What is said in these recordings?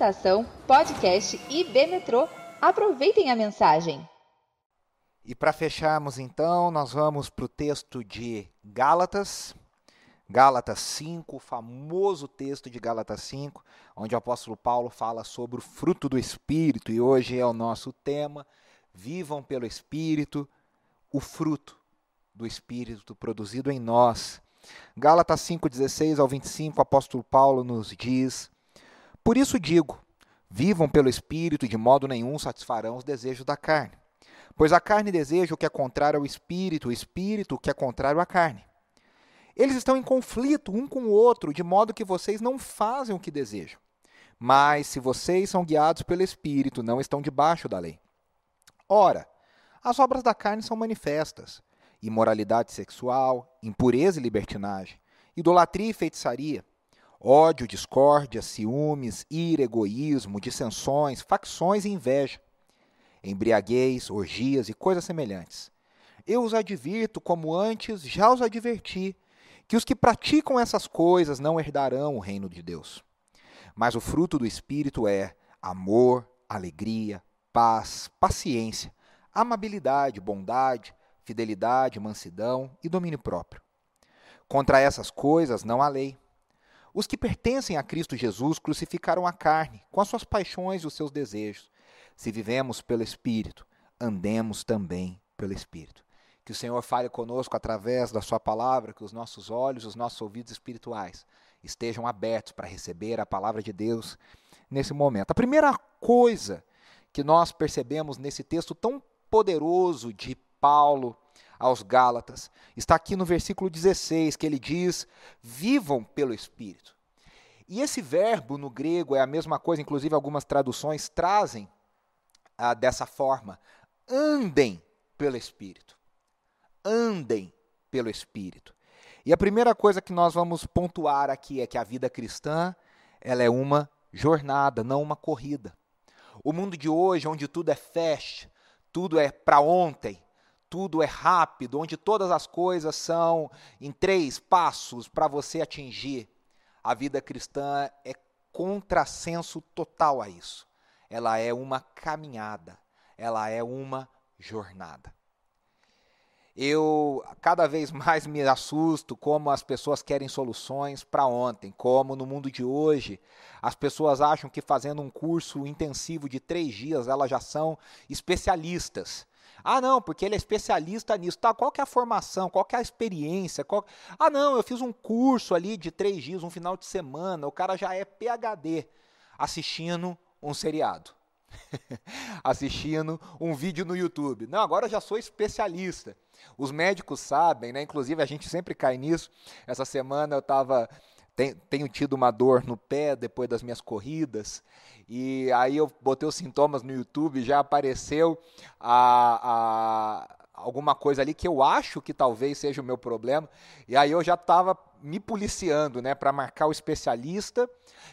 Estação Podcast IB Metrô. Aproveitem a mensagem. E para fecharmos então, nós vamos para o texto de Gálatas, Gálatas 5, o famoso texto de Gálatas 5, onde o apóstolo Paulo fala sobre o fruto do Espírito, e hoje é o nosso tema. Vivam pelo Espírito o fruto do Espírito produzido em nós. Gálatas 5, 16 ao 25, o apóstolo Paulo nos diz: Por isso digo, vivam pelo Espírito, de modo nenhum satisfarão os desejos da carne. Pois a carne deseja o que é contrário ao Espírito, o Espírito o que é contrário à carne. Eles estão em conflito um com o outro, de modo que vocês não fazem o que desejam. Mas se vocês são guiados pelo Espírito, não estão debaixo da lei. Ora, as obras da carne são manifestas: imoralidade sexual, impureza e libertinagem, idolatria e feitiçaria, ódio, discórdia, ciúmes, ira, egoísmo, dissensões, facções e inveja, embriaguez, orgias e coisas semelhantes. Eu os advirto, como antes já os adverti, que os que praticam essas coisas não herdarão o reino de Deus. Mas o fruto do Espírito é amor, alegria, paz, paciência, amabilidade, bondade, fidelidade, mansidão e domínio próprio. Contra essas coisas não há lei. Os que pertencem a Cristo Jesus crucificaram a carne, com as suas paixões e os seus desejos. Se vivemos pelo Espírito, andemos também pelo Espírito. Que o Senhor fale conosco através da Sua palavra, que os nossos olhos, os nossos ouvidos espirituais estejam abertos para receber a palavra de Deus nesse momento. A primeira coisa que nós percebemos nesse texto tão poderoso de Paulo aos Gálatas está aqui no versículo 16, que ele diz: Vivam pelo Espírito. E esse verbo no grego é a mesma coisa, inclusive algumas traduções trazem ah, dessa forma: andem pelo Espírito andem pelo Espírito. E a primeira coisa que nós vamos pontuar aqui é que a vida cristã ela é uma jornada, não uma corrida. O mundo de hoje, onde tudo é fast, tudo é para ontem, tudo é rápido, onde todas as coisas são em três passos para você atingir, a vida cristã é contrassenso total a isso. Ela é uma caminhada, ela é uma jornada eu cada vez mais me assusto como as pessoas querem soluções para ontem, como no mundo de hoje as pessoas acham que fazendo um curso intensivo de três dias elas já são especialistas. Ah, não, porque ele é especialista nisso. Tá, qual que é a formação? Qual que é a experiência? Qual... Ah, não, eu fiz um curso ali de três dias, um final de semana. O cara já é PhD assistindo um seriado. assistindo um vídeo no YouTube. Não, agora já sou especialista. Os médicos sabem, né? Inclusive a gente sempre cai nisso. Essa semana eu estava tenho tido uma dor no pé depois das minhas corridas. E aí eu botei os sintomas no YouTube já apareceu a, a, alguma coisa ali que eu acho que talvez seja o meu problema. E aí eu já estava me policiando né para marcar o especialista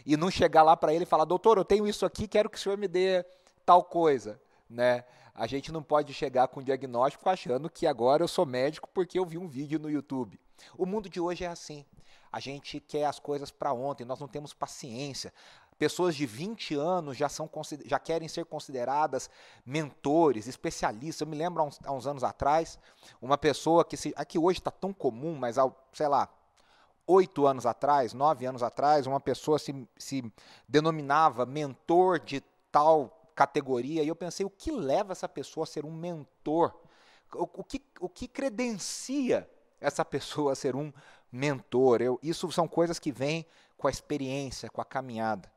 e não chegar lá para ele e falar doutor eu tenho isso aqui quero que o senhor me dê tal coisa né? A gente não pode chegar com diagnóstico achando que agora eu sou médico porque eu vi um vídeo no YouTube. O mundo de hoje é assim. A gente quer as coisas para ontem, nós não temos paciência. Pessoas de 20 anos já, são, já querem ser consideradas mentores, especialistas. Eu me lembro há uns, há uns anos atrás, uma pessoa que se, aqui hoje está tão comum, mas há, sei lá, oito anos atrás, nove anos atrás, uma pessoa se, se denominava mentor de tal categoria, e eu pensei, o que leva essa pessoa a ser um mentor? O, o que, o que credencia essa pessoa ser um mentor? Eu, isso são coisas que vêm com a experiência, com a caminhada.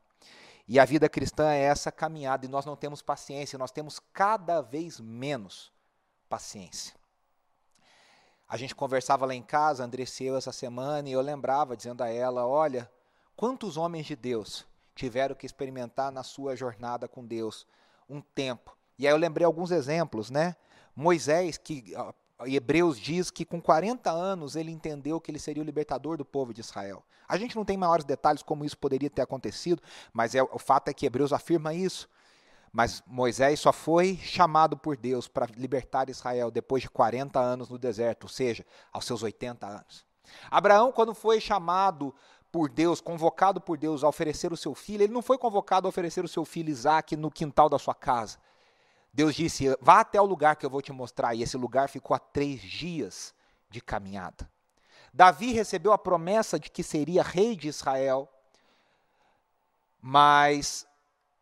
E a vida cristã é essa caminhada, e nós não temos paciência, nós temos cada vez menos paciência. A gente conversava lá em casa, Andresseu, essa semana, e eu lembrava, dizendo a ela: Olha, quantos homens de Deus tiveram que experimentar na sua jornada com Deus um tempo. E aí eu lembrei alguns exemplos, né? Moisés, que Hebreus diz que com 40 anos ele entendeu que ele seria o libertador do povo de Israel. A gente não tem maiores detalhes como isso poderia ter acontecido, mas é, o fato é que Hebreus afirma isso. Mas Moisés só foi chamado por Deus para libertar Israel depois de 40 anos no deserto, ou seja, aos seus 80 anos. Abraão, quando foi chamado por Deus, convocado por Deus a oferecer o seu filho, ele não foi convocado a oferecer o seu filho Isaac no quintal da sua casa. Deus disse: vá até o lugar que eu vou te mostrar. E esse lugar ficou a três dias de caminhada. Davi recebeu a promessa de que seria rei de Israel, mas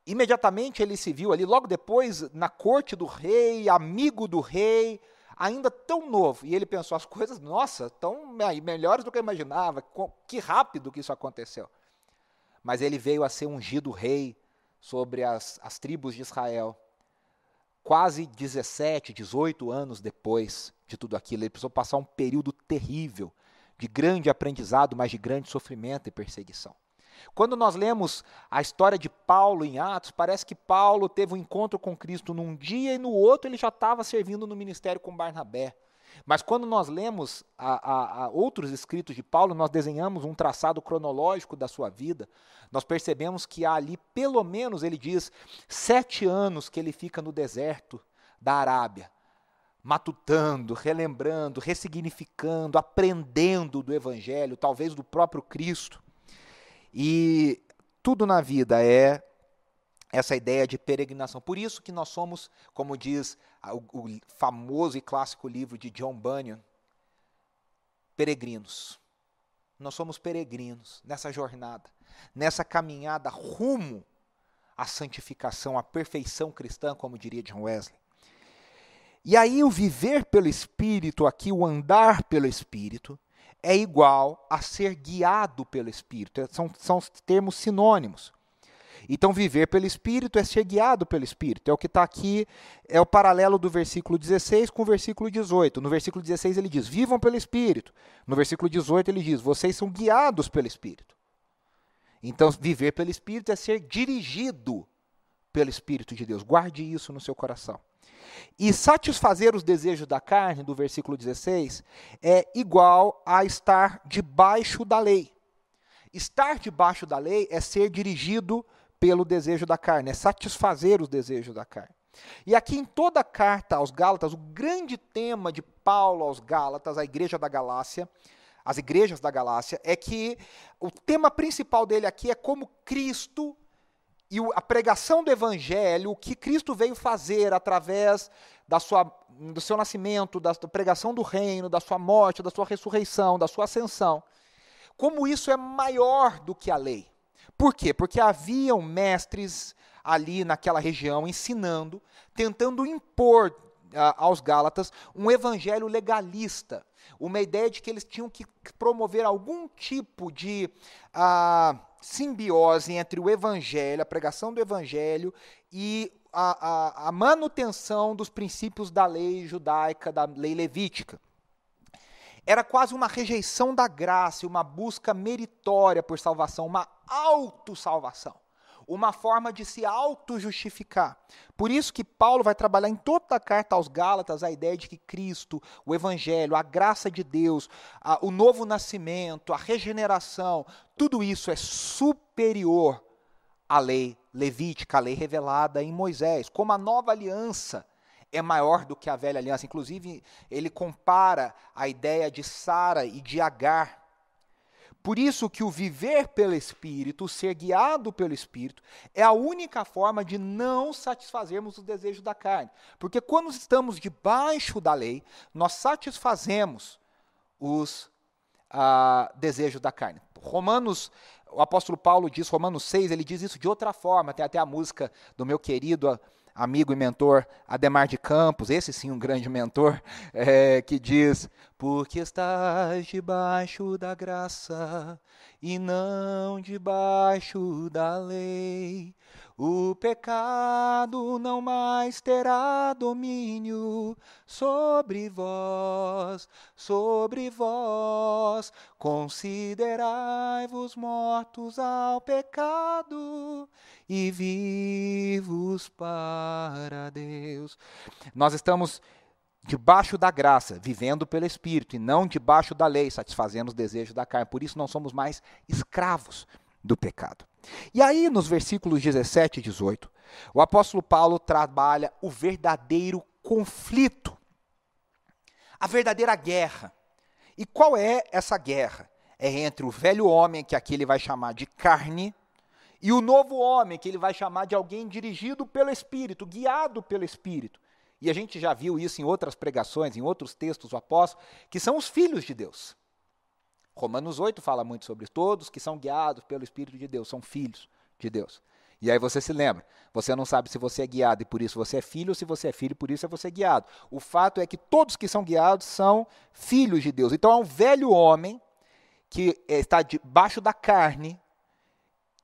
imediatamente ele se viu ali, logo depois, na corte do rei, amigo do rei, ainda tão novo. E ele pensou: as coisas, nossa, tão melhores do que eu imaginava, que rápido que isso aconteceu. Mas ele veio a ser ungido rei sobre as, as tribos de Israel quase 17, 18 anos depois de tudo aquilo. Ele precisou passar um período terrível de grande aprendizado, mas de grande sofrimento e perseguição. Quando nós lemos a história de Paulo em Atos, parece que Paulo teve um encontro com Cristo num dia e no outro ele já estava servindo no ministério com Barnabé. Mas quando nós lemos a, a, a outros escritos de Paulo, nós desenhamos um traçado cronológico da sua vida, nós percebemos que há ali, pelo menos, ele diz, sete anos que ele fica no deserto da Arábia, matutando, relembrando, ressignificando, aprendendo do Evangelho, talvez do próprio Cristo. E tudo na vida é essa ideia de peregrinação. Por isso que nós somos, como diz o, o famoso e clássico livro de John Bunyan, peregrinos. Nós somos peregrinos nessa jornada, nessa caminhada rumo à santificação, à perfeição cristã, como diria John Wesley. E aí o viver pelo Espírito, aqui o andar pelo Espírito, é igual a ser guiado pelo Espírito. São, são termos sinônimos. Então, viver pelo Espírito é ser guiado pelo Espírito. É o que está aqui, é o paralelo do versículo 16 com o versículo 18. No versículo 16 ele diz: Vivam pelo Espírito. No versículo 18 ele diz: Vocês são guiados pelo Espírito. Então, viver pelo Espírito é ser dirigido pelo Espírito de Deus. Guarde isso no seu coração. E satisfazer os desejos da carne, do versículo 16, é igual a estar debaixo da lei. Estar debaixo da lei é ser dirigido pelo desejo da carne, é satisfazer os desejos da carne. E aqui em toda a carta aos Gálatas, o grande tema de Paulo aos Gálatas, a igreja da Galácia, as igrejas da Galácia, é que o tema principal dele aqui é como Cristo e a pregação do evangelho, o que Cristo veio fazer através da sua, do seu nascimento, da pregação do reino, da sua morte, da sua ressurreição, da sua ascensão, como isso é maior do que a lei. Por quê? Porque haviam mestres ali naquela região ensinando, tentando impor uh, aos Gálatas um evangelho legalista, uma ideia de que eles tinham que promover algum tipo de uh, simbiose entre o evangelho, a pregação do evangelho e a, a, a manutenção dos princípios da lei judaica, da lei levítica era quase uma rejeição da graça, uma busca meritória por salvação, uma autossalvação, uma forma de se auto-justificar. Por isso que Paulo vai trabalhar em toda a carta aos Gálatas a ideia de que Cristo, o Evangelho, a graça de Deus, a, o novo nascimento, a regeneração, tudo isso é superior à lei levítica, à lei revelada em Moisés, como a nova aliança é maior do que a velha aliança. Inclusive, ele compara a ideia de Sara e de Agar. Por isso que o viver pelo Espírito, ser guiado pelo Espírito, é a única forma de não satisfazermos os desejos da carne. Porque quando estamos debaixo da lei, nós satisfazemos os ah, desejos da carne. Romanos, o apóstolo Paulo diz, Romanos 6, ele diz isso de outra forma. Tem até a música do meu querido amigo e mentor Ademar de Campos, esse sim um grande mentor, é, que diz: Porque estás debaixo da graça e não debaixo da lei, o pecado não mais terá domínio sobre vós, sobre vós. Considerai-vos mortos ao pecado e vivos para Deus. Nós estamos debaixo da graça, vivendo pelo Espírito, e não debaixo da lei, satisfazendo os desejos da carne. Por isso não somos mais escravos do pecado. E aí, nos versículos 17 e 18, o apóstolo Paulo trabalha o verdadeiro conflito, a verdadeira guerra. E qual é essa guerra? é entre o velho homem, que aqui ele vai chamar de carne, e o novo homem, que ele vai chamar de alguém dirigido pelo Espírito, guiado pelo Espírito. E a gente já viu isso em outras pregações, em outros textos do apóstolo, que são os filhos de Deus. Romanos 8 fala muito sobre todos que são guiados pelo Espírito de Deus, são filhos de Deus. E aí você se lembra, você não sabe se você é guiado e por isso você é filho, ou se você é filho e por isso é você guiado. O fato é que todos que são guiados são filhos de Deus. Então é um velho homem que está debaixo da carne,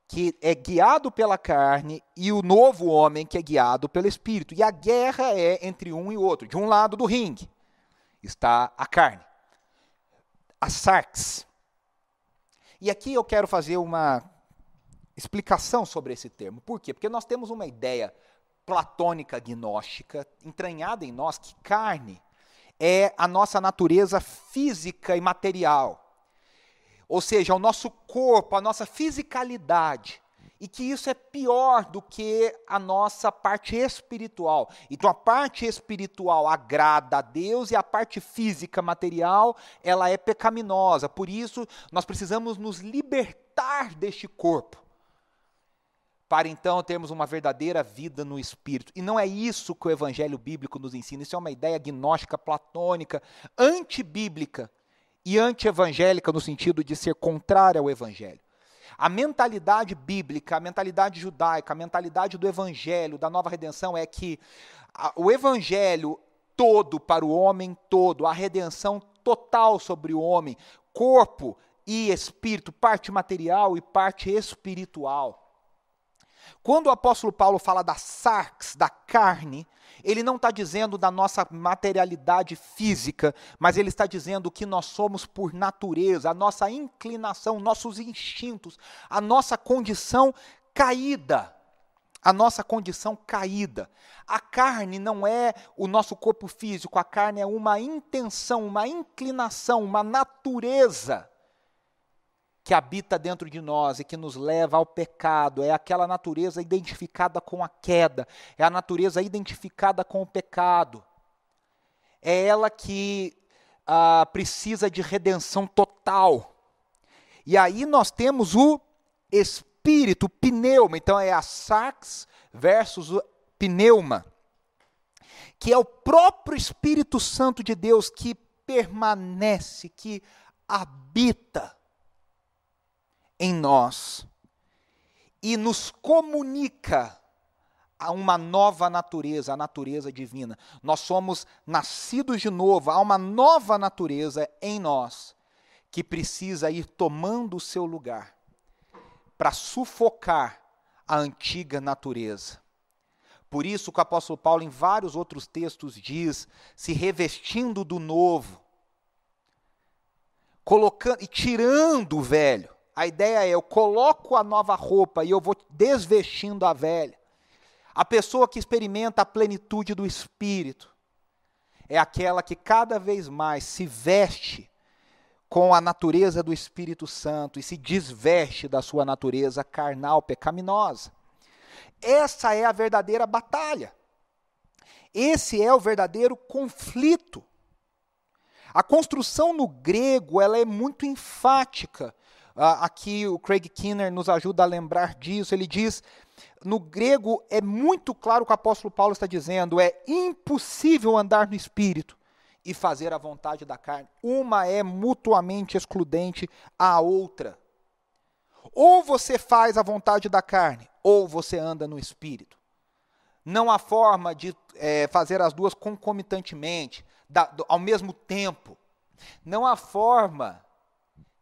que é guiado pela carne, e o novo homem que é guiado pelo Espírito. E a guerra é entre um e outro. De um lado do ringue está a carne, a sarx. E aqui eu quero fazer uma explicação sobre esse termo. Por quê? Porque nós temos uma ideia platônica gnóstica entranhada em nós que carne é a nossa natureza física e material. Ou seja, o nosso corpo, a nossa fisicalidade. E que isso é pior do que a nossa parte espiritual. Então a parte espiritual agrada a Deus e a parte física, material, ela é pecaminosa. Por isso, nós precisamos nos libertar deste corpo para então termos uma verdadeira vida no Espírito. E não é isso que o Evangelho bíblico nos ensina, isso é uma ideia gnóstica, platônica, antibíblica e antievangélica no sentido de ser contrária ao Evangelho. A mentalidade bíblica, a mentalidade judaica, a mentalidade do Evangelho, da nova redenção, é que o Evangelho todo para o homem todo, a redenção total sobre o homem, corpo e espírito, parte material e parte espiritual. Quando o apóstolo Paulo fala da sarx, da carne, ele não está dizendo da nossa materialidade física, mas ele está dizendo que nós somos por natureza, a nossa inclinação, nossos instintos, a nossa condição caída. A nossa condição caída. A carne não é o nosso corpo físico, a carne é uma intenção, uma inclinação, uma natureza que habita dentro de nós e que nos leva ao pecado, é aquela natureza identificada com a queda, é a natureza identificada com o pecado. É ela que ah, precisa de redenção total. E aí nós temos o espírito, o pneuma, então é a sax versus o pneuma, que é o próprio Espírito Santo de Deus que permanece, que habita em nós e nos comunica a uma nova natureza, a natureza divina. Nós somos nascidos de novo, há uma nova natureza em nós que precisa ir tomando o seu lugar para sufocar a antiga natureza. Por isso que o apóstolo Paulo, em vários outros textos, diz: se revestindo do novo, colocando e tirando o velho. A ideia é: eu coloco a nova roupa e eu vou desvestindo a velha. A pessoa que experimenta a plenitude do Espírito é aquela que cada vez mais se veste com a natureza do Espírito Santo e se desveste da sua natureza carnal, pecaminosa. Essa é a verdadeira batalha. Esse é o verdadeiro conflito. A construção no grego ela é muito enfática aqui o Craig Kinner nos ajuda a lembrar disso. Ele diz: no grego é muito claro o que o apóstolo Paulo está dizendo: é impossível andar no espírito e fazer a vontade da carne. Uma é mutuamente excludente à outra. Ou você faz a vontade da carne, ou você anda no espírito. Não há forma de é, fazer as duas concomitantemente, da, do, ao mesmo tempo. Não há forma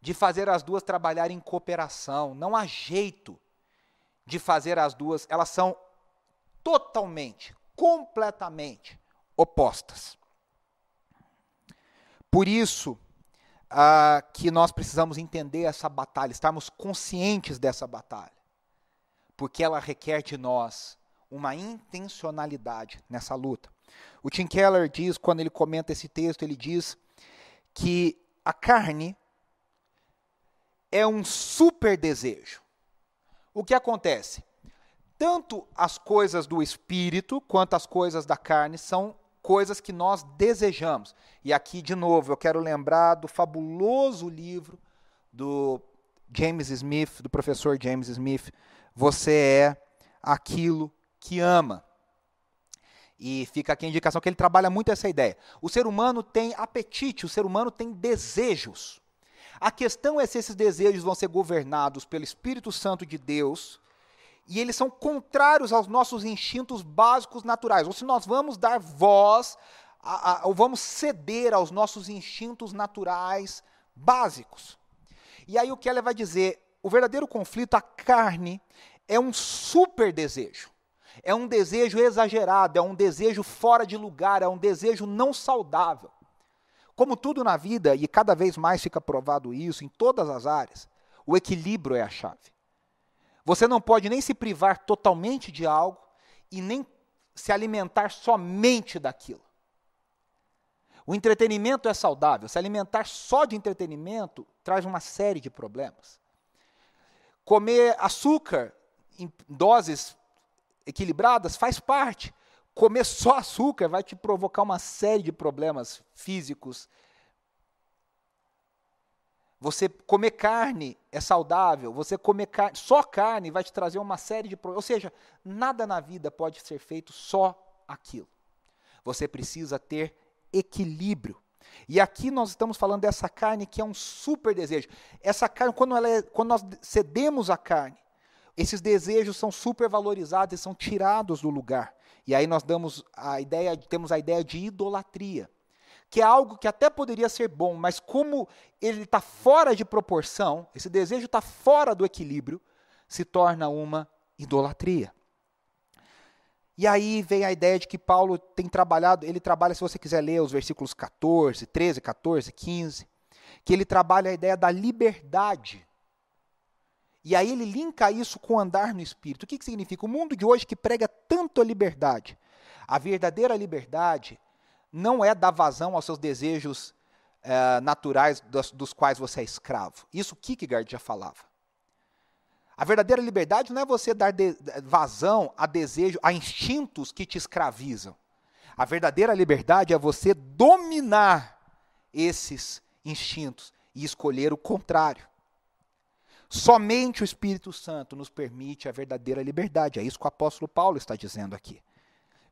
de fazer as duas trabalharem em cooperação. Não há jeito de fazer as duas, elas são totalmente, completamente opostas. Por isso ah, que nós precisamos entender essa batalha, estarmos conscientes dessa batalha, porque ela requer de nós uma intencionalidade nessa luta. O Tim Keller diz, quando ele comenta esse texto, ele diz que a carne é um super desejo. O que acontece? Tanto as coisas do espírito quanto as coisas da carne são coisas que nós desejamos. E aqui, de novo, eu quero lembrar do fabuloso livro do James Smith, do professor James Smith, você é aquilo que ama. E fica aqui a indicação que ele trabalha muito essa ideia. O ser humano tem apetite, o ser humano tem desejos. A questão é se esses desejos vão ser governados pelo Espírito Santo de Deus e eles são contrários aos nossos instintos básicos naturais, ou se nós vamos dar voz, a, a, ou vamos ceder aos nossos instintos naturais básicos. E aí o Keller vai dizer: o verdadeiro conflito, a carne, é um super desejo. É um desejo exagerado, é um desejo fora de lugar, é um desejo não saudável. Como tudo na vida, e cada vez mais fica provado isso em todas as áreas, o equilíbrio é a chave. Você não pode nem se privar totalmente de algo e nem se alimentar somente daquilo. O entretenimento é saudável. Se alimentar só de entretenimento traz uma série de problemas. Comer açúcar em doses equilibradas faz parte. Comer só açúcar vai te provocar uma série de problemas físicos você comer carne é saudável, você comer carne, só carne vai te trazer uma série de problemas. Ou seja, nada na vida pode ser feito só aquilo. Você precisa ter equilíbrio. E aqui nós estamos falando dessa carne que é um super desejo. Essa carne, quando, ela é, quando nós cedemos a carne, esses desejos são super valorizados e são tirados do lugar. E aí nós damos a ideia, temos a ideia de idolatria que é algo que até poderia ser bom, mas como ele está fora de proporção, esse desejo está fora do equilíbrio, se torna uma idolatria. E aí vem a ideia de que Paulo tem trabalhado, ele trabalha, se você quiser ler os versículos 14, 13, 14, 15, que ele trabalha a ideia da liberdade. E aí ele linka isso com andar no Espírito. O que, que significa? O mundo de hoje que prega tanto a liberdade. A verdadeira liberdade não é dar vazão aos seus desejos é, naturais dos, dos, quais você é escravo. Isso Kierkegaard já falava. A verdadeira liberdade não é você dar de, vazão a desejo, a instintos que te escravizam. A verdadeira liberdade é você dominar esses instintos e escolher o contrário. Somente o Espírito Santo nos permite a verdadeira liberdade. É isso que o apóstolo Paulo está dizendo aqui.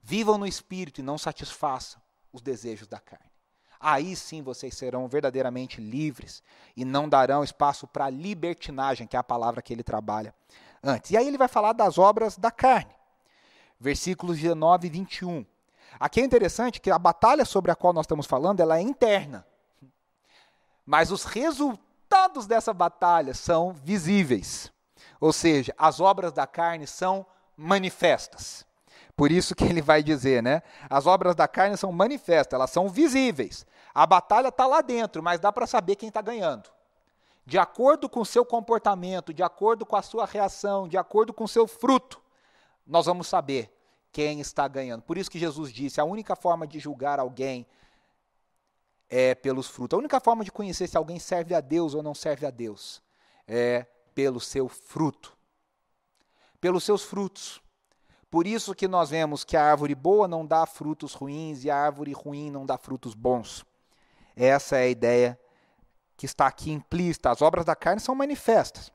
Vivam no Espírito e não satisfaçam os desejos da carne. Aí sim vocês serão verdadeiramente livres e não darão espaço para libertinagem, que é a palavra que ele trabalha antes. E aí ele vai falar das obras da carne. Versículos 19 e 21. Aqui é interessante que a batalha sobre a qual nós estamos falando, ela é interna. Mas os resultados dessa batalha são visíveis. Ou seja, as obras da carne são manifestas. Por isso que ele vai dizer, né? As obras da carne são manifestas, elas são visíveis. A batalha está lá dentro, mas dá para saber quem está ganhando. De acordo com o seu comportamento, de acordo com a sua reação, de acordo com o seu fruto, nós vamos saber quem está ganhando. Por isso que Jesus disse: a única forma de julgar alguém é pelos frutos. A única forma de conhecer se alguém serve a Deus ou não serve a Deus é pelo seu fruto. Pelos seus frutos. Por isso que nós vemos que a árvore boa não dá frutos ruins e a árvore ruim não dá frutos bons. Essa é a ideia que está aqui implícita. As obras da carne são manifestas.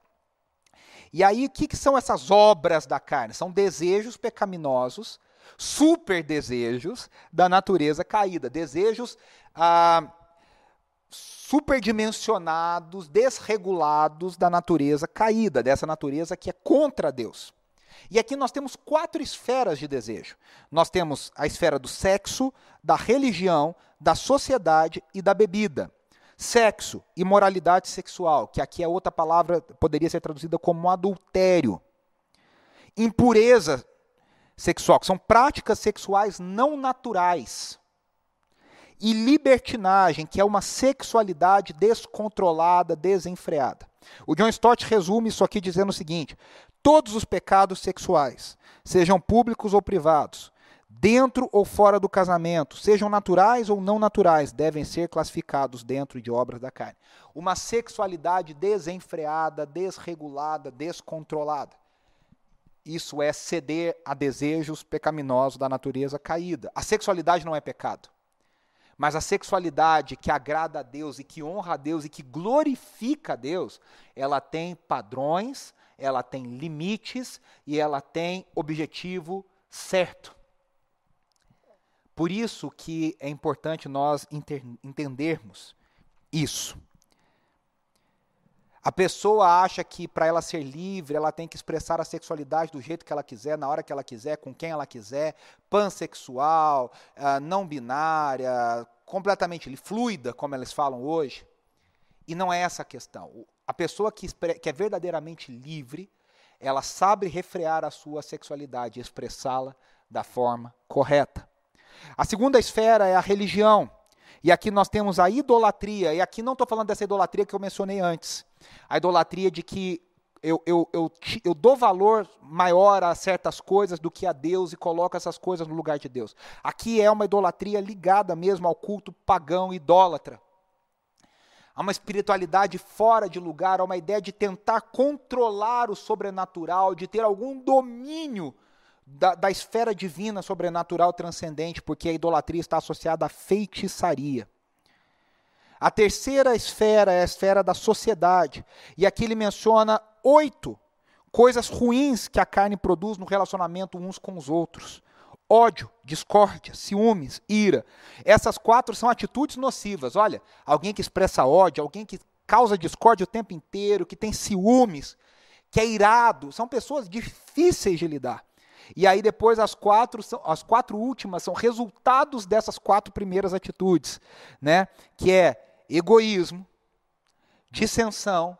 E aí, o que, que são essas obras da carne? São desejos pecaminosos, super desejos da natureza caída. Desejos ah, superdimensionados, desregulados da natureza caída, dessa natureza que é contra Deus. E aqui nós temos quatro esferas de desejo. Nós temos a esfera do sexo, da religião, da sociedade e da bebida. Sexo, imoralidade sexual, que aqui é outra palavra, poderia ser traduzida como adultério. Impureza sexual, que são práticas sexuais não naturais. E libertinagem, que é uma sexualidade descontrolada, desenfreada. O John Stott resume isso aqui dizendo o seguinte: todos os pecados sexuais, sejam públicos ou privados, dentro ou fora do casamento, sejam naturais ou não naturais, devem ser classificados dentro de obras da carne. Uma sexualidade desenfreada, desregulada, descontrolada. Isso é ceder a desejos pecaminosos da natureza caída. A sexualidade não é pecado. Mas a sexualidade que agrada a Deus e que honra a Deus e que glorifica a Deus, ela tem padrões, ela tem limites e ela tem objetivo certo. Por isso que é importante nós entendermos isso. A pessoa acha que para ela ser livre, ela tem que expressar a sexualidade do jeito que ela quiser, na hora que ela quiser, com quem ela quiser, pansexual, uh, não binária, completamente fluida, como eles falam hoje. E não é essa a questão. A pessoa que, que é verdadeiramente livre, ela sabe refrear a sua sexualidade e expressá-la da forma correta. A segunda esfera é a religião. E aqui nós temos a idolatria. E aqui não estou falando dessa idolatria que eu mencionei antes. A idolatria de que eu, eu, eu, eu, dou valor maior a certas coisas do que a Deus e coloco essas coisas no lugar de Deus. Aqui é uma idolatria ligada mesmo ao culto pagão idólatra. Há uma espiritualidade fora de lugar, há uma ideia de tentar controlar o sobrenatural, de ter algum domínio da, da esfera divina, sobrenatural, transcendente, porque a idolatria está associada à feitiçaria. A terceira esfera é a esfera da sociedade. E aqui ele menciona oito coisas ruins que a carne produz no relacionamento uns com os outros: ódio, discórdia, ciúmes, ira. Essas quatro são atitudes nocivas. Olha, alguém que expressa ódio, alguém que causa discórdia o tempo inteiro, que tem ciúmes, que é irado, são pessoas difíceis de lidar. E aí depois as quatro, são, as quatro últimas são resultados dessas quatro primeiras atitudes, né? Que é egoísmo, dissensão,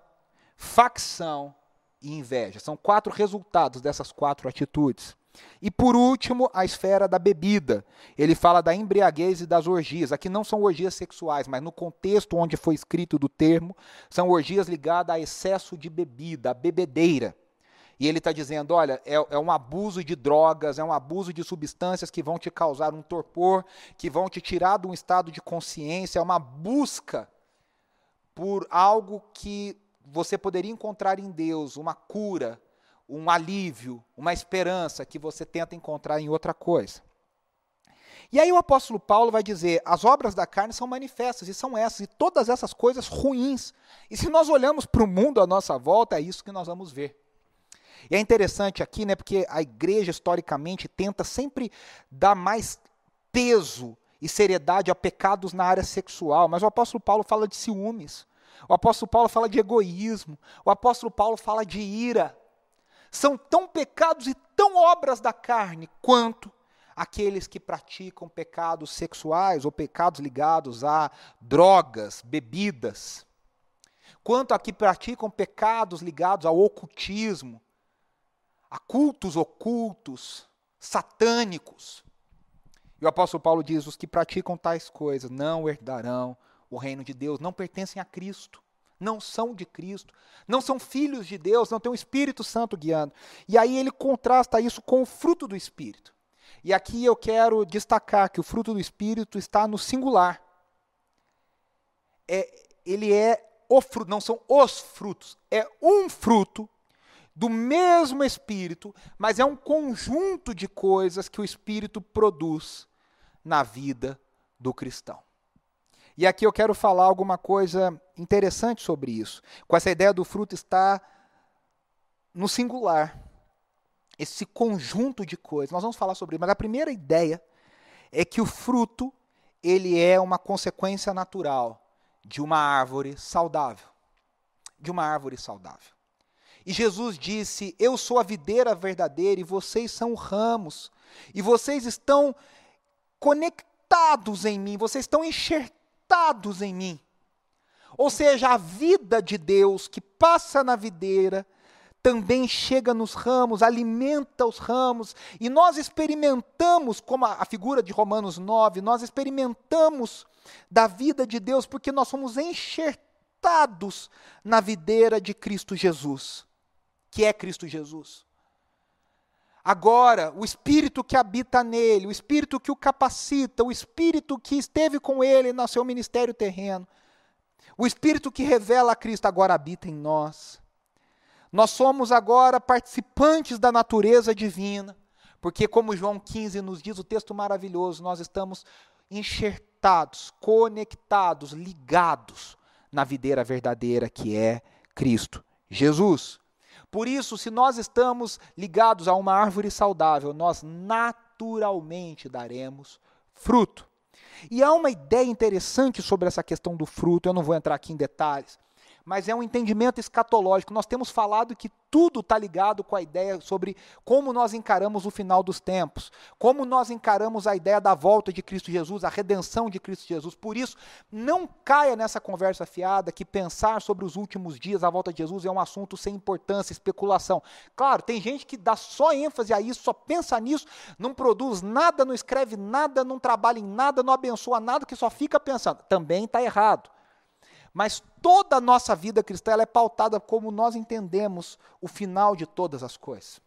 facção e inveja. São quatro resultados dessas quatro atitudes. E por último, a esfera da bebida. Ele fala da embriaguez e das orgias. Aqui não são orgias sexuais, mas no contexto onde foi escrito do termo, são orgias ligadas a excesso de bebida, a bebedeira. E ele está dizendo: olha, é, é, um abuso de drogas, é um abuso de substâncias que vão te causar um torpor, que vão te tirar de um estado de consciência, é uma busca por algo que você poderia encontrar em Deus, uma cura, um alívio, uma esperança que você tenta encontrar em outra coisa. E aí o apóstolo Paulo vai dizer: as obras da carne são manifestas, e são essas, e todas essas coisas ruins. E se nós olhamos para o mundo à nossa volta, é isso que nós vamos ver. E é interessante aqui, né, porque a igreja historicamente tenta sempre dar mais peso e seriedade a pecados na área sexual, mas o apóstolo Paulo fala de ciúmes. O apóstolo Paulo fala de egoísmo, o apóstolo Paulo fala de ira. São tão pecados e tão obras da carne quanto aqueles que praticam pecados sexuais ou pecados ligados a drogas, bebidas. Quanto a que praticam pecados ligados ao ocultismo, a cultos ocultos, satânicos. E o apóstolo Paulo diz: os que praticam tais coisas não herdarão o reino de Deus, não pertencem a Cristo, não são de Cristo, não são filhos de Deus, não tem o Espírito Santo guiando. E aí ele contrasta isso com o fruto do Espírito. E aqui eu quero destacar que o fruto do Espírito está no singular. É, ele é o fruto, não são os frutos, é um fruto do mesmo Espírito, mas é um conjunto de coisas que o Espírito produz na vida do cristão. E aqui eu quero falar alguma coisa interessante sobre isso. Com essa ideia do fruto está no singular. Esse conjunto de coisas. Nós vamos falar sobre isso, mas a primeira ideia é que o fruto ele é uma consequência natural de uma árvore saudável. De uma árvore saudável. E Jesus disse: Eu sou a videira verdadeira e vocês são ramos. E vocês estão conectados em mim, vocês estão enxertados em mim. Ou seja, a vida de Deus que passa na videira também chega nos ramos, alimenta os ramos, e nós experimentamos, como a figura de Romanos 9, nós experimentamos da vida de Deus porque nós somos enxertados na videira de Cristo Jesus que é Cristo Jesus. Agora, o Espírito que habita nele, o Espírito que o capacita, o Espírito que esteve com ele no seu ministério terreno, o Espírito que revela a Cristo agora habita em nós. Nós somos agora participantes da natureza divina, porque, como João 15 nos diz, o texto maravilhoso, nós estamos enxertados conectados, ligados na videira verdadeira que é Cristo Jesus. Por isso, se nós estamos ligados a uma árvore saudável, nós naturalmente daremos fruto. E há uma ideia interessante sobre essa questão do fruto, eu não vou entrar aqui em detalhes, mas é um entendimento escatológico. Nós temos falado que tudo está ligado com a ideia sobre como nós encaramos o final dos tempos, como nós encaramos a ideia da volta de Cristo Jesus, a redenção de Cristo Jesus. Por isso, não caia nessa conversa fiada que pensar sobre os últimos dias, a volta de Jesus, é um assunto sem importância, especulação. Claro, tem gente que dá só ênfase a isso, só pensa nisso, não produz nada, não escreve nada, não trabalha em nada, não abençoa nada, que só fica pensando. Também está errado. Mas toda a nossa vida cristã é pautada como nós entendemos o final de todas as coisas.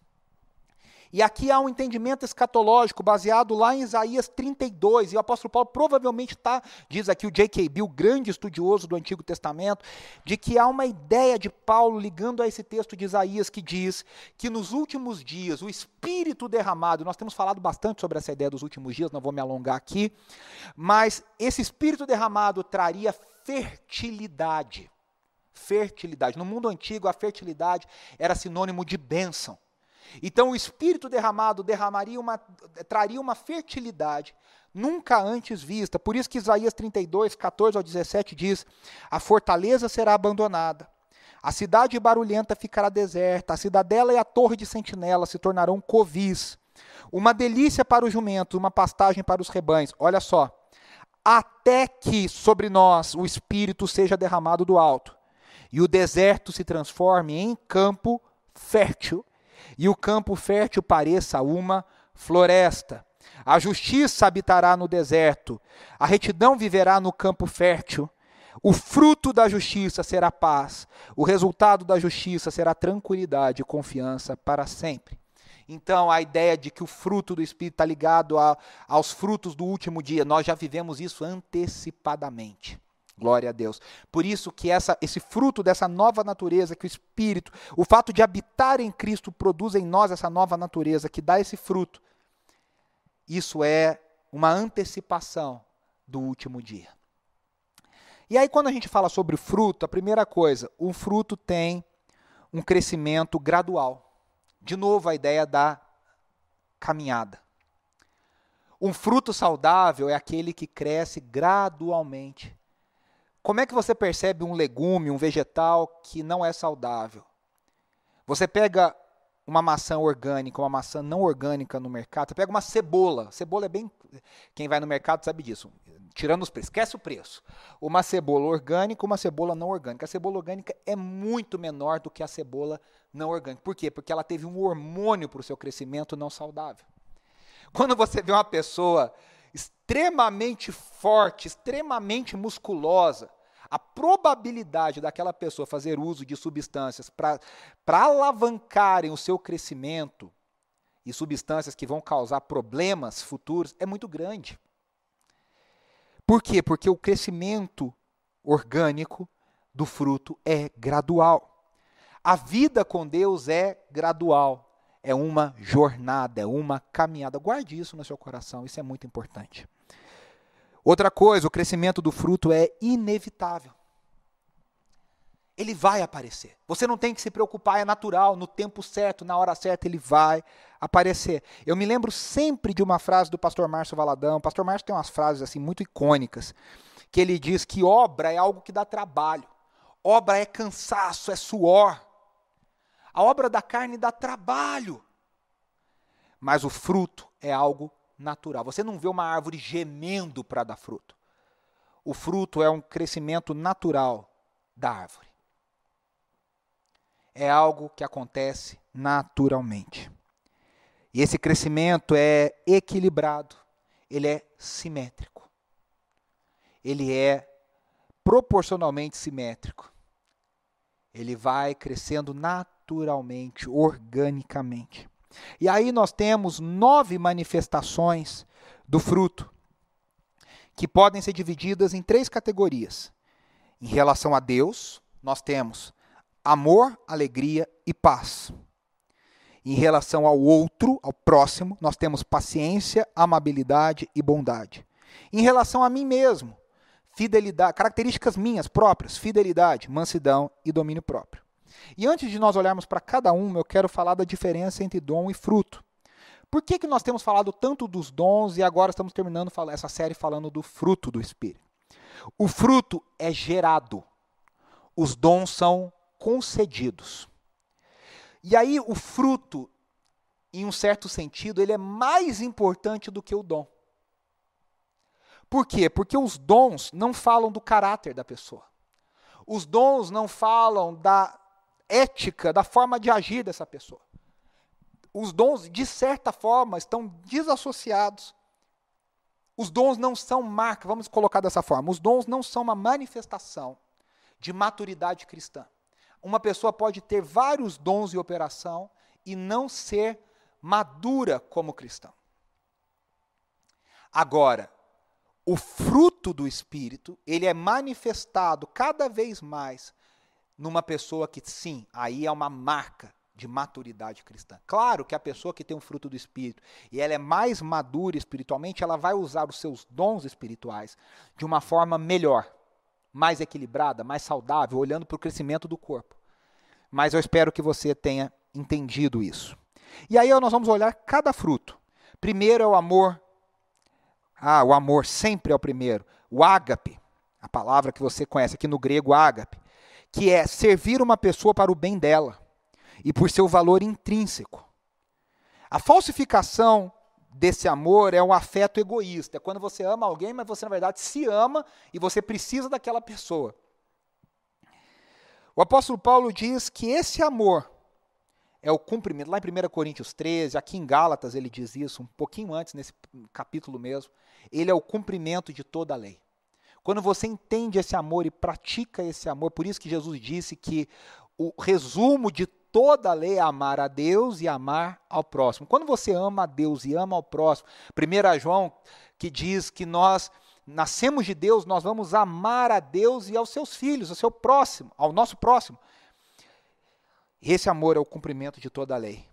E aqui há um entendimento escatológico baseado lá em Isaías 32, e o apóstolo Paulo provavelmente está, diz aqui o J.K. Bill, grande estudioso do Antigo Testamento, de que há uma ideia de Paulo ligando a esse texto de Isaías que diz que nos últimos dias o Espírito derramado, nós temos falado bastante sobre essa ideia dos últimos dias, não vou me alongar aqui, mas esse Espírito derramado traria fertilidade. Fertilidade. No mundo antigo, a fertilidade era sinônimo de bênção. Então, o Espírito derramado derramaria uma, traria uma fertilidade nunca antes vista. Por isso que Isaías 32, 14 ao 17 diz: A fortaleza será abandonada, a cidade barulhenta ficará deserta, a cidadela e a torre de sentinela se tornarão covis. Uma delícia para os jumentos, uma pastagem para os rebanhos. Olha só até que sobre nós o Espírito seja derramado do alto, e o deserto se transforme em campo fértil, e o campo fértil pareça uma floresta. A justiça habitará no deserto, a retidão viverá no campo fértil. O fruto da justiça será paz, o resultado da justiça será tranquilidade e confiança para sempre. Então, a ideia de que o fruto do Espírito está ligado a, aos frutos do último dia, nós já vivemos isso antecipadamente. Glória a Deus. Por isso que essa, esse fruto dessa nova natureza que o Espírito, o fato de habitar em Cristo produz em nós essa nova natureza que dá esse fruto. Isso é uma antecipação do último dia. E aí quando a gente fala sobre fruto, a primeira coisa, o fruto tem um crescimento gradual. De novo, a ideia da caminhada. Um fruto saudável é aquele que cresce gradualmente. Como é que você percebe um legume, um vegetal que não é saudável? Você pega uma maçã orgânica, uma maçã não orgânica no mercado, você pega uma cebola. Cebola é bem. Quem vai no mercado sabe disso tirando os preços, esquece o preço. Uma cebola orgânica, uma cebola não orgânica. A cebola orgânica é muito menor do que a cebola não orgânica. Por quê? Porque ela teve um hormônio para o seu crescimento não saudável. Quando você vê uma pessoa extremamente forte, extremamente musculosa, a probabilidade daquela pessoa fazer uso de substâncias para alavancarem o seu crescimento e substâncias que vão causar problemas futuros é muito grande. Por quê? Porque o crescimento orgânico do fruto é gradual. A vida com Deus é gradual, é uma jornada, é uma caminhada. Guarde isso no seu coração, isso é muito importante. Outra coisa, o crescimento do fruto é inevitável. Ele vai aparecer. Você não tem que se preocupar, é natural, no tempo certo, na hora certa, ele vai aparecer. Eu me lembro sempre de uma frase do pastor Márcio Valadão. O pastor Márcio tem umas frases assim muito icônicas, que ele diz que obra é algo que dá trabalho. Obra é cansaço, é suor. A obra da carne dá trabalho. Mas o fruto é algo natural. Você não vê uma árvore gemendo para dar fruto. O fruto é um crescimento natural da árvore é algo que acontece naturalmente. E esse crescimento é equilibrado, ele é simétrico. Ele é proporcionalmente simétrico. Ele vai crescendo naturalmente, organicamente. E aí nós temos nove manifestações do fruto, que podem ser divididas em três categorias. Em relação a Deus, nós temos amor, alegria e paz. Em relação ao outro, ao próximo, nós temos paciência, amabilidade e bondade. Em relação a mim mesmo, fidelidade, características minhas próprias, fidelidade, mansidão e domínio próprio. E antes de nós olharmos para cada um, eu quero falar da diferença entre dom e fruto. Por que, que nós temos falado tanto dos dons e agora estamos terminando essa série falando do fruto do Espírito? O fruto é gerado, os dons são concedidos. E aí o fruto, em um certo sentido, ele é mais importante do que o dom. Por quê? Porque os dons não falam do caráter da pessoa. Os dons não falam da ética, da forma de agir dessa pessoa os dons, de certa forma, estão desassociados. Os dons não são marca, vamos colocar dessa forma. Os dons não são uma manifestação de maturidade cristã. Uma pessoa pode ter vários dons em operação e não ser madura como cristão. Agora, o fruto do Espírito, ele é manifestado cada vez mais numa pessoa que, sim, aí é uma marca de maturidade cristã. Claro que a pessoa que tem o fruto do Espírito e ela é mais madura espiritualmente, ela vai usar os seus dons espirituais de uma forma melhor, mais equilibrada, mais saudável, olhando para o crescimento do corpo. Mas eu espero que você tenha entendido isso. E aí nós vamos olhar cada fruto. Primeiro é o amor. Ah, o amor sempre é o primeiro. O ágape, a palavra que você conhece aqui no grego, ágape, que é servir uma pessoa para o bem dela e por seu valor intrínseco. A falsificação desse amor é um afeto egoísta. É quando você ama alguém, mas você na verdade se ama e você precisa daquela pessoa. O apóstolo Paulo diz que esse amor é o cumprimento. Lá em 1 Coríntios 13, aqui em Gálatas ele diz isso, um pouquinho antes, nesse capítulo mesmo. Ele é o cumprimento de toda a lei. Quando você entende esse amor e pratica esse amor, por isso que Jesus disse que o resumo de toda a lei é amar a Deus e amar ao próximo. Quando você ama a Deus e ama ao próximo, 1 João que diz que nós nascemos de Deus, nós vamos amar a Deus e aos seus filhos, ao seu próximo, ao nosso próximo. Esse amor é o cumprimento de toda a lei.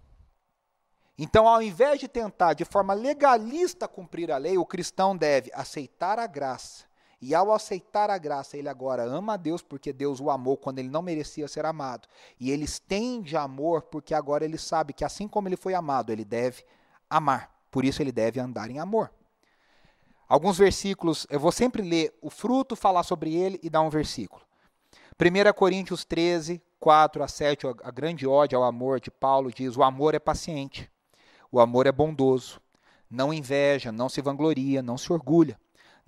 Então, ao invés de tentar de forma legalista cumprir a lei, o cristão deve aceitar a graça e ao aceitar a graça, ele agora ama a Deus porque Deus o amou quando ele não merecia ser amado. E ele estende amor porque agora ele sabe que assim como ele foi amado, ele deve amar. Por isso ele deve andar em amor. Alguns versículos, eu vou sempre ler o fruto, falar sobre ele e dar um versículo. 1 Coríntios 13, 4 a 7, a grande ódio ao amor de Paulo diz: O amor é paciente, o amor é bondoso, não inveja, não se vangloria, não se orgulha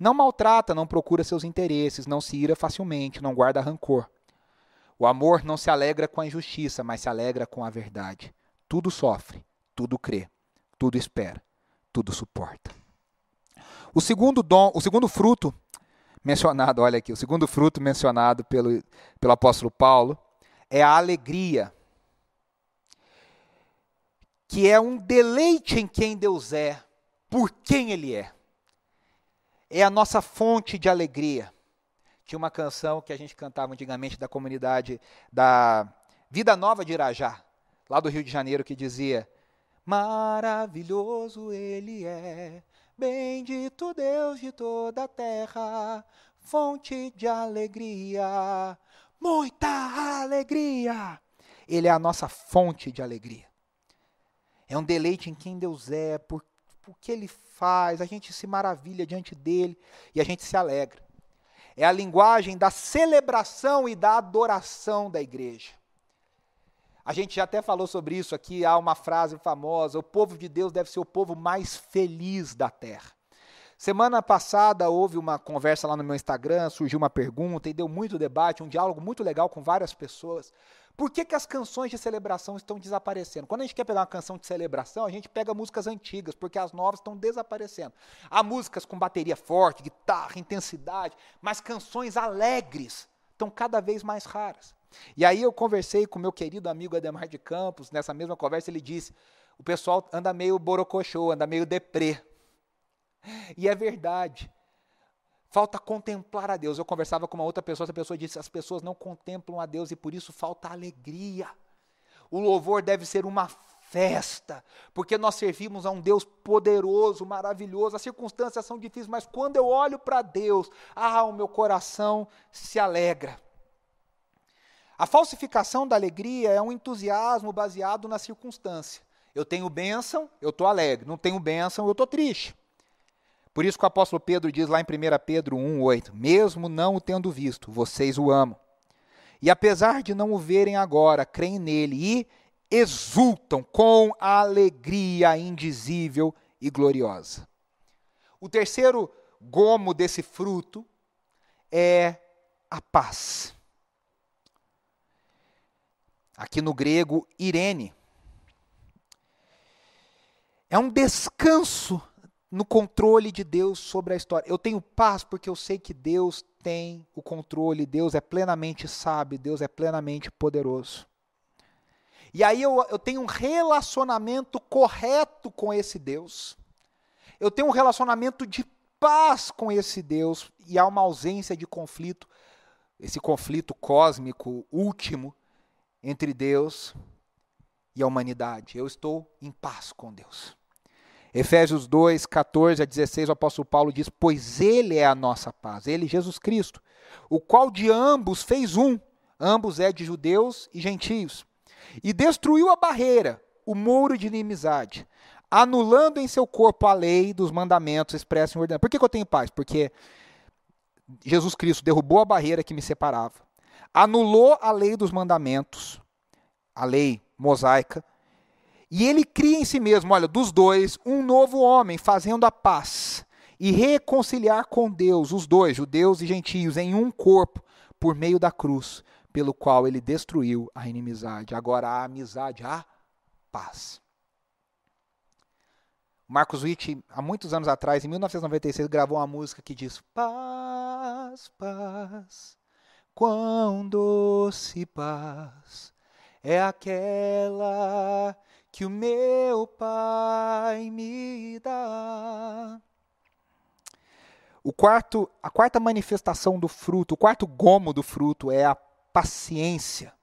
não maltrata, não procura seus interesses, não se ira facilmente, não guarda rancor. O amor não se alegra com a injustiça, mas se alegra com a verdade. Tudo sofre, tudo crê, tudo espera, tudo suporta. O segundo dom, o segundo fruto mencionado, olha aqui, o segundo fruto mencionado pelo, pelo apóstolo Paulo é a alegria, que é um deleite em quem Deus é, por quem Ele é é a nossa fonte de alegria. Tinha uma canção que a gente cantava antigamente da comunidade da Vida Nova de Irajá, lá do Rio de Janeiro, que dizia: Maravilhoso Ele é, bendito Deus de toda a terra, fonte de alegria, muita alegria. Ele é a nossa fonte de alegria. É um deleite em quem Deus é, por, por que Ele faz, a gente se maravilha diante dele e a gente se alegra. É a linguagem da celebração e da adoração da igreja. A gente já até falou sobre isso aqui, há uma frase famosa: o povo de Deus deve ser o povo mais feliz da terra. Semana passada houve uma conversa lá no meu Instagram, surgiu uma pergunta e deu muito debate, um diálogo muito legal com várias pessoas por que, que as canções de celebração estão desaparecendo? Quando a gente quer pegar uma canção de celebração, a gente pega músicas antigas, porque as novas estão desaparecendo. Há músicas com bateria forte, guitarra, intensidade, mas canções alegres estão cada vez mais raras. E aí eu conversei com meu querido amigo Ademar de Campos, nessa mesma conversa ele disse, o pessoal anda meio borocochô, anda meio deprê. E é verdade. Falta contemplar a Deus. Eu conversava com uma outra pessoa, essa pessoa disse: as pessoas não contemplam a Deus e por isso falta alegria. O louvor deve ser uma festa, porque nós servimos a um Deus poderoso, maravilhoso. As circunstâncias são difíceis, mas quando eu olho para Deus, ah, o meu coração se alegra. A falsificação da alegria é um entusiasmo baseado na circunstância. Eu tenho bênção, eu estou alegre. Não tenho bênção, eu estou triste. Por isso que o apóstolo Pedro diz lá em 1 Pedro 1,8: Mesmo não o tendo visto, vocês o amam. E apesar de não o verem agora, creem nele e exultam com alegria indizível e gloriosa. O terceiro gomo desse fruto é a paz. Aqui no grego, Irene. É um descanso no controle de Deus sobre a história. Eu tenho paz porque eu sei que Deus tem o controle, Deus é plenamente sábio, Deus é plenamente poderoso. E aí eu, eu tenho um relacionamento correto com esse Deus. Eu tenho um relacionamento de paz com esse Deus e há uma ausência de conflito, esse conflito cósmico último entre Deus e a humanidade. Eu estou em paz com Deus. Efésios 2, 14 a 16, o apóstolo Paulo diz: Pois Ele é a nossa paz, Ele, Jesus Cristo, o qual de ambos fez um, ambos é de judeus e gentios, e destruiu a barreira, o muro de inimizade, anulando em seu corpo a lei dos mandamentos expressos em ordenança. Por que, que eu tenho paz? Porque Jesus Cristo derrubou a barreira que me separava, anulou a lei dos mandamentos, a lei mosaica, e ele cria em si mesmo, olha, dos dois, um novo homem, fazendo a paz e reconciliar com Deus, os dois, judeus e gentios, em um corpo, por meio da cruz, pelo qual ele destruiu a inimizade. Agora a amizade, a paz. Marcos Witt, há muitos anos atrás, em 1996, gravou uma música que diz: Paz, paz, quão doce paz é aquela que o meu Pai me dá. O quarto, a quarta manifestação do fruto, o quarto gomo do fruto é a paciência.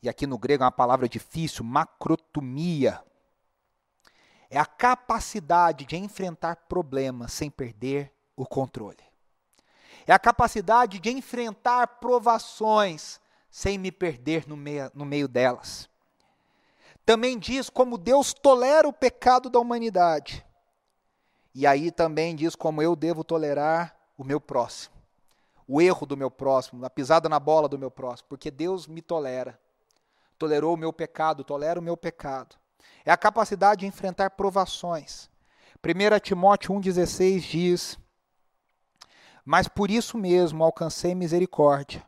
E aqui no grego é uma palavra difícil, macrotomia. É a capacidade de enfrentar problemas sem perder o controle. É a capacidade de enfrentar provações sem me perder no meio, no meio delas. Também diz como Deus tolera o pecado da humanidade. E aí também diz como eu devo tolerar o meu próximo. O erro do meu próximo, a pisada na bola do meu próximo, porque Deus me tolera. Tolerou o meu pecado, tolera o meu pecado. É a capacidade de enfrentar provações. 1 Timóteo 1,16 diz: Mas por isso mesmo alcancei misericórdia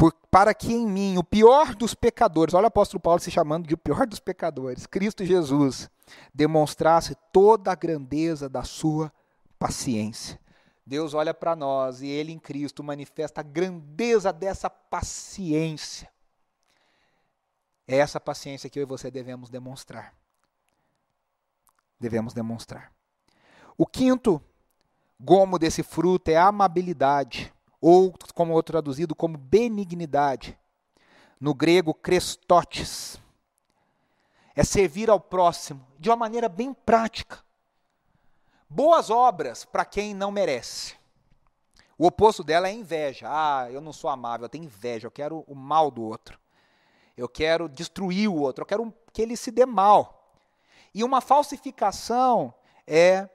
por, para que em mim, o pior dos pecadores, olha o apóstolo Paulo se chamando de o pior dos pecadores, Cristo Jesus, demonstrasse toda a grandeza da sua paciência. Deus olha para nós e Ele em Cristo manifesta a grandeza dessa paciência. É essa paciência que eu e você devemos demonstrar. Devemos demonstrar. O quinto gomo desse fruto é a amabilidade ou como traduzido como benignidade. No grego, crestotes. É servir ao próximo de uma maneira bem prática. Boas obras para quem não merece. O oposto dela é inveja. Ah, eu não sou amável, eu tenho inveja, eu quero o mal do outro. Eu quero destruir o outro, eu quero que ele se dê mal. E uma falsificação é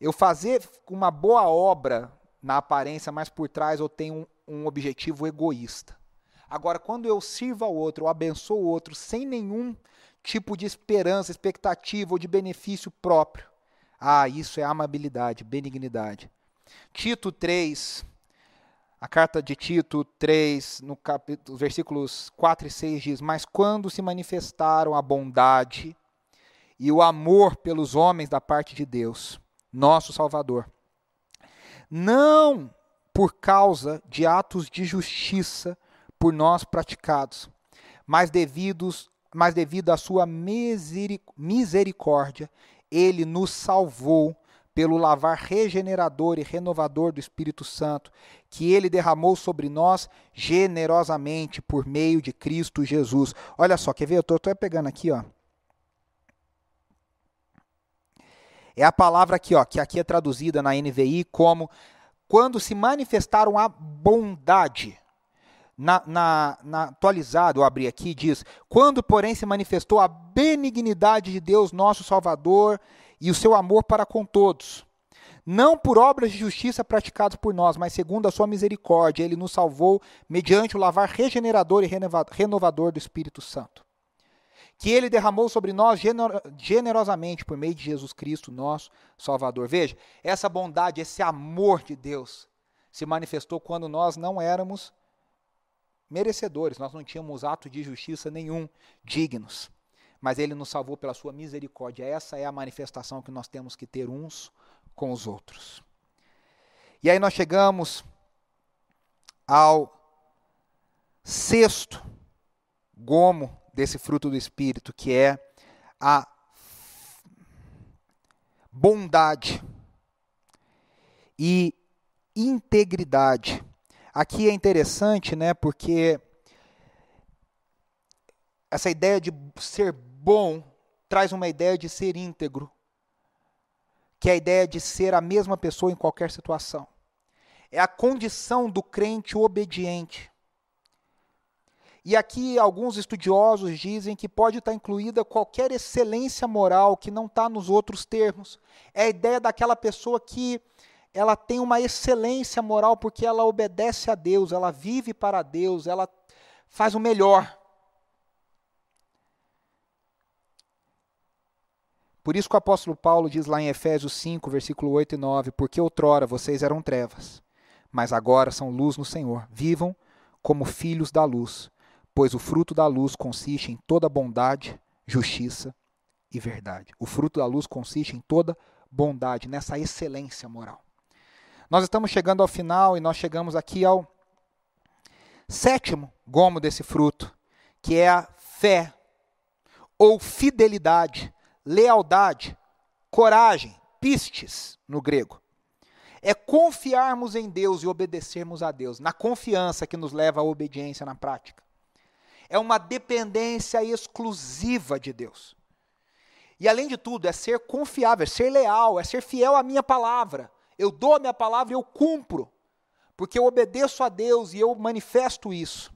eu fazer uma boa obra na aparência, mas por trás eu tenho um, um objetivo egoísta. Agora, quando eu sirvo ao outro, eu abençoo o outro sem nenhum tipo de esperança, expectativa ou de benefício próprio, ah, isso é amabilidade, benignidade. Tito 3, a carta de Tito 3, no capítulo, versículos 4 e 6 diz: Mas quando se manifestaram a bondade e o amor pelos homens da parte de Deus, nosso Salvador, não por causa de atos de justiça por nós praticados, mas, devidos, mas devido à sua misericórdia, ele nos salvou pelo lavar regenerador e renovador do Espírito Santo, que ele derramou sobre nós generosamente por meio de Cristo Jesus. Olha só, quer ver? Eu estou pegando aqui, ó. É a palavra aqui, ó, que aqui é traduzida na NVI como quando se manifestaram a bondade. Na, na, na atualizado, eu abri aqui, diz: Quando, porém, se manifestou a benignidade de Deus, nosso Salvador, e o seu amor para com todos. Não por obras de justiça praticadas por nós, mas segundo a sua misericórdia, ele nos salvou mediante o lavar regenerador e renovador do Espírito Santo que ele derramou sobre nós generosamente por meio de Jesus Cristo, nosso Salvador. Veja, essa bondade, esse amor de Deus se manifestou quando nós não éramos merecedores, nós não tínhamos ato de justiça nenhum dignos. Mas ele nos salvou pela sua misericórdia. Essa é a manifestação que nós temos que ter uns com os outros. E aí nós chegamos ao sexto gomo desse fruto do Espírito, que é a bondade e integridade. Aqui é interessante, né, porque essa ideia de ser bom traz uma ideia de ser íntegro, que é a ideia de ser a mesma pessoa em qualquer situação. É a condição do crente obediente. E aqui alguns estudiosos dizem que pode estar incluída qualquer excelência moral que não está nos outros termos. É a ideia daquela pessoa que ela tem uma excelência moral porque ela obedece a Deus, ela vive para Deus, ela faz o melhor. Por isso que o apóstolo Paulo diz lá em Efésios 5, versículo 8 e 9: Porque outrora vocês eram trevas, mas agora são luz no Senhor. Vivam como filhos da luz pois o fruto da luz consiste em toda bondade, justiça e verdade. O fruto da luz consiste em toda bondade, nessa excelência moral. Nós estamos chegando ao final e nós chegamos aqui ao sétimo gomo desse fruto, que é a fé, ou fidelidade, lealdade, coragem, pistes no grego. É confiarmos em Deus e obedecermos a Deus, na confiança que nos leva à obediência na prática é uma dependência exclusiva de Deus. E além de tudo, é ser confiável, é ser leal, é ser fiel à minha palavra. Eu dou a minha palavra e eu cumpro, porque eu obedeço a Deus e eu manifesto isso.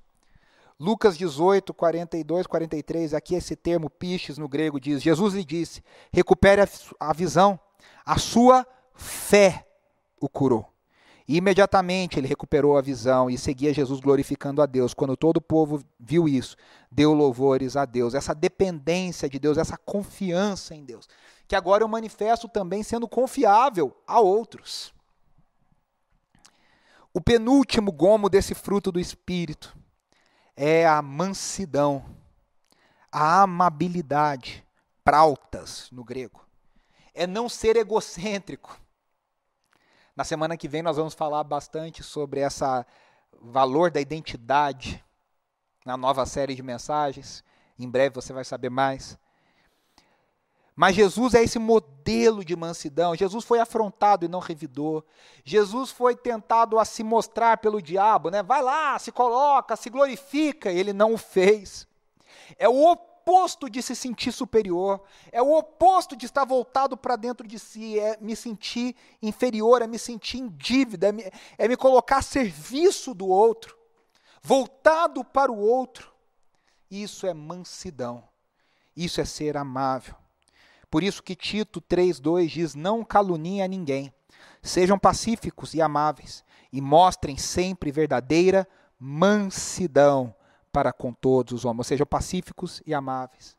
Lucas 18, 42, 43, aqui esse termo pistes no grego diz: Jesus lhe disse: recupere a, a visão, a sua fé o curou. E imediatamente ele recuperou a visão e seguia Jesus glorificando a Deus. Quando todo o povo viu isso, deu louvores a Deus. Essa dependência de Deus, essa confiança em Deus. Que agora eu manifesto também sendo confiável a outros. O penúltimo gomo desse fruto do Espírito é a mansidão, a amabilidade, prautas no grego. É não ser egocêntrico na semana que vem nós vamos falar bastante sobre essa valor da identidade na nova série de mensagens. Em breve você vai saber mais. Mas Jesus é esse modelo de mansidão. Jesus foi afrontado e não revidou. Jesus foi tentado a se mostrar pelo diabo, né? Vai lá, se coloca, se glorifica, e ele não o fez. É o oposto de se sentir superior, é o oposto de estar voltado para dentro de si, é me sentir inferior, é me sentir em dívida, é me, é me colocar a serviço do outro, voltado para o outro. Isso é mansidão, isso é ser amável. Por isso que Tito 3,2 diz: Não caluniem a ninguém, sejam pacíficos e amáveis, e mostrem sempre verdadeira mansidão para com todos os homens, ou seja, pacíficos e amáveis.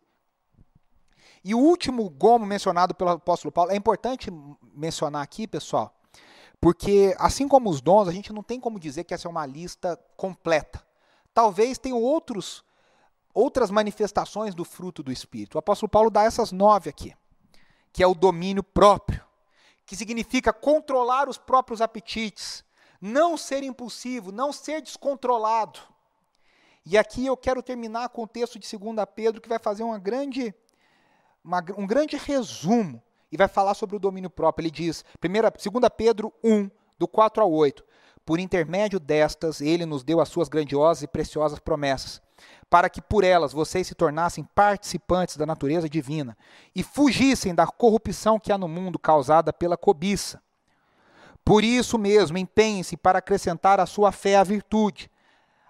E o último gomo mencionado pelo apóstolo Paulo, é importante mencionar aqui, pessoal, porque assim como os dons, a gente não tem como dizer que essa é uma lista completa. Talvez tenham outros, outras manifestações do fruto do Espírito. O apóstolo Paulo dá essas nove aqui, que é o domínio próprio, que significa controlar os próprios apetites, não ser impulsivo, não ser descontrolado e aqui eu quero terminar com o texto de 2 Pedro, que vai fazer uma grande, uma, um grande resumo e vai falar sobre o domínio próprio. Ele diz, 2 Pedro 1, do 4 ao 8: Por intermédio destas, ele nos deu as suas grandiosas e preciosas promessas, para que por elas vocês se tornassem participantes da natureza divina e fugissem da corrupção que há no mundo causada pela cobiça. Por isso mesmo, empenhem-se para acrescentar à sua fé a virtude,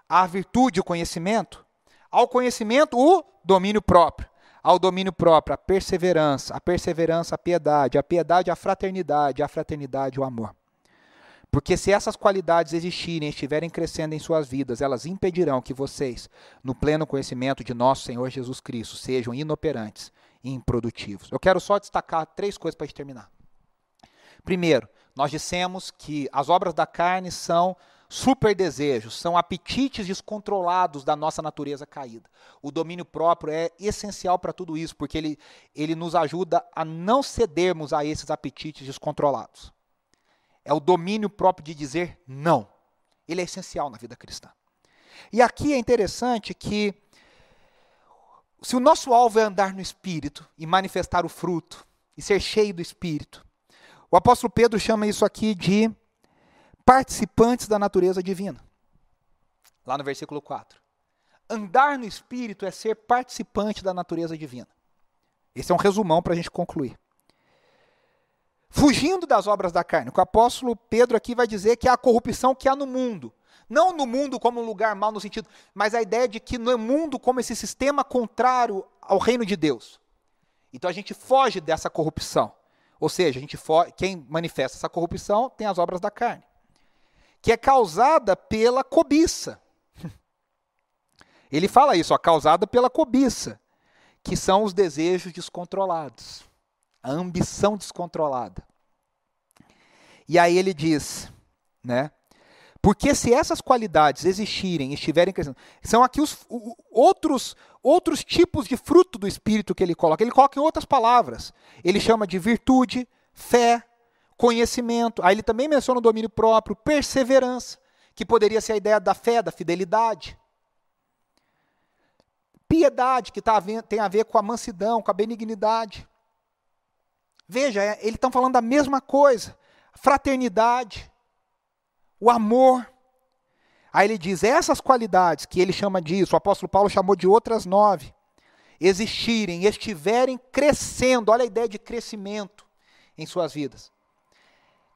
à virtude o conhecimento, ao conhecimento o domínio próprio, ao domínio próprio a perseverança, a perseverança a piedade, a piedade a fraternidade, a fraternidade o amor. Porque se essas qualidades existirem e estiverem crescendo em suas vidas, elas impedirão que vocês, no pleno conhecimento de nosso Senhor Jesus Cristo, sejam inoperantes e improdutivos. Eu quero só destacar três coisas para terminar. Primeiro, nós dissemos que as obras da carne são super desejos, são apetites descontrolados da nossa natureza caída. O domínio próprio é essencial para tudo isso, porque ele, ele nos ajuda a não cedermos a esses apetites descontrolados. É o domínio próprio de dizer não. Ele é essencial na vida cristã. E aqui é interessante que, se o nosso alvo é andar no Espírito e manifestar o fruto, e ser cheio do Espírito, o apóstolo Pedro chama isso aqui de participantes da natureza divina. Lá no versículo 4. Andar no Espírito é ser participante da natureza divina. Esse é um resumão para a gente concluir. Fugindo das obras da carne. O apóstolo Pedro aqui vai dizer que é a corrupção que há no mundo. Não no mundo como um lugar mau no sentido, mas a ideia de que no mundo como esse sistema contrário ao reino de Deus. Então a gente foge dessa corrupção. Ou seja, a gente quem manifesta essa corrupção tem as obras da carne, que é causada pela cobiça. Ele fala isso, ó, causada pela cobiça, que são os desejos descontrolados, a ambição descontrolada. E aí ele diz, né? Porque se essas qualidades existirem, estiverem crescendo, são aqui os outros outros tipos de fruto do espírito que ele coloca. Ele coloca em outras palavras. Ele chama de virtude, fé, conhecimento. Aí ele também menciona o domínio próprio, perseverança, que poderia ser a ideia da fé, da fidelidade. Piedade, que tá tem a ver com a mansidão, com a benignidade. Veja, é, ele está falando da mesma coisa. Fraternidade o amor. Aí ele diz: essas qualidades que ele chama disso, o apóstolo Paulo chamou de outras nove, existirem, estiverem crescendo, olha a ideia de crescimento em suas vidas.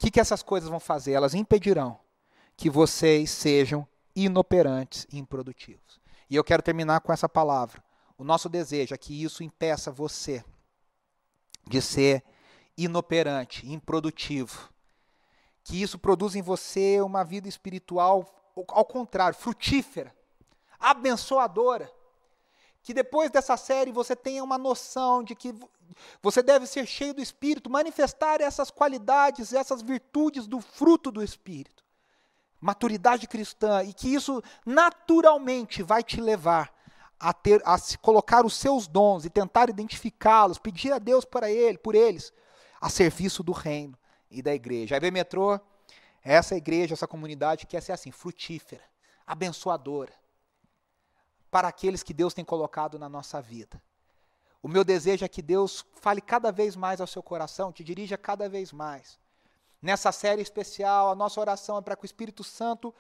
Que, que essas coisas vão fazer? Elas impedirão que vocês sejam inoperantes e improdutivos. E eu quero terminar com essa palavra. O nosso desejo é que isso impeça você de ser inoperante, improdutivo, que isso produz em você uma vida espiritual, ao contrário, frutífera, abençoadora. Que depois dessa série você tenha uma noção de que você deve ser cheio do Espírito, manifestar essas qualidades, essas virtudes do fruto do Espírito. Maturidade cristã, e que isso naturalmente vai te levar a, ter, a colocar os seus dons e tentar identificá-los, pedir a Deus para ele, por eles, a serviço do reino e da igreja. A IB Metrô, essa igreja, essa comunidade quer ser assim, frutífera, abençoadora, para aqueles que Deus tem colocado na nossa vida. O meu desejo é que Deus fale cada vez mais ao seu coração, te dirija cada vez mais. Nessa série especial, a nossa oração é para que o Espírito Santo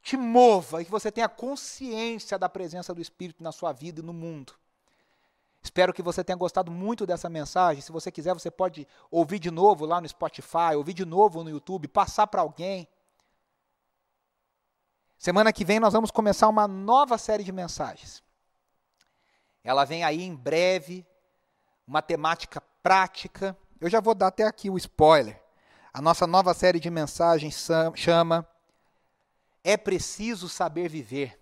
te mova e que você tenha consciência da presença do Espírito na sua vida e no mundo. Espero que você tenha gostado muito dessa mensagem. Se você quiser, você pode ouvir de novo lá no Spotify, ouvir de novo no YouTube, passar para alguém. Semana que vem nós vamos começar uma nova série de mensagens. Ela vem aí em breve, uma temática prática. Eu já vou dar até aqui o spoiler. A nossa nova série de mensagens chama É Preciso Saber Viver.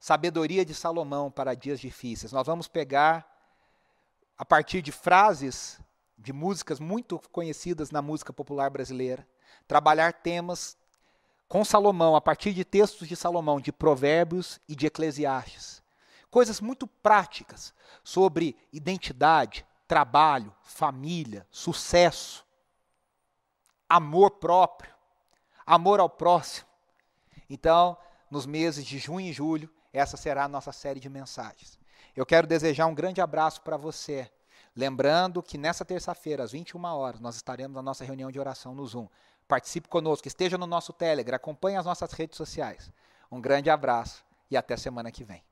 Sabedoria de Salomão para dias difíceis. Nós vamos pegar, a partir de frases de músicas muito conhecidas na música popular brasileira, trabalhar temas com Salomão, a partir de textos de Salomão, de Provérbios e de Eclesiastes. Coisas muito práticas sobre identidade, trabalho, família, sucesso, amor próprio, amor ao próximo. Então, nos meses de junho e julho, essa será a nossa série de mensagens. Eu quero desejar um grande abraço para você. Lembrando que nessa terça-feira, às 21 horas, nós estaremos na nossa reunião de oração no Zoom. Participe conosco, esteja no nosso Telegram, acompanhe as nossas redes sociais. Um grande abraço e até semana que vem.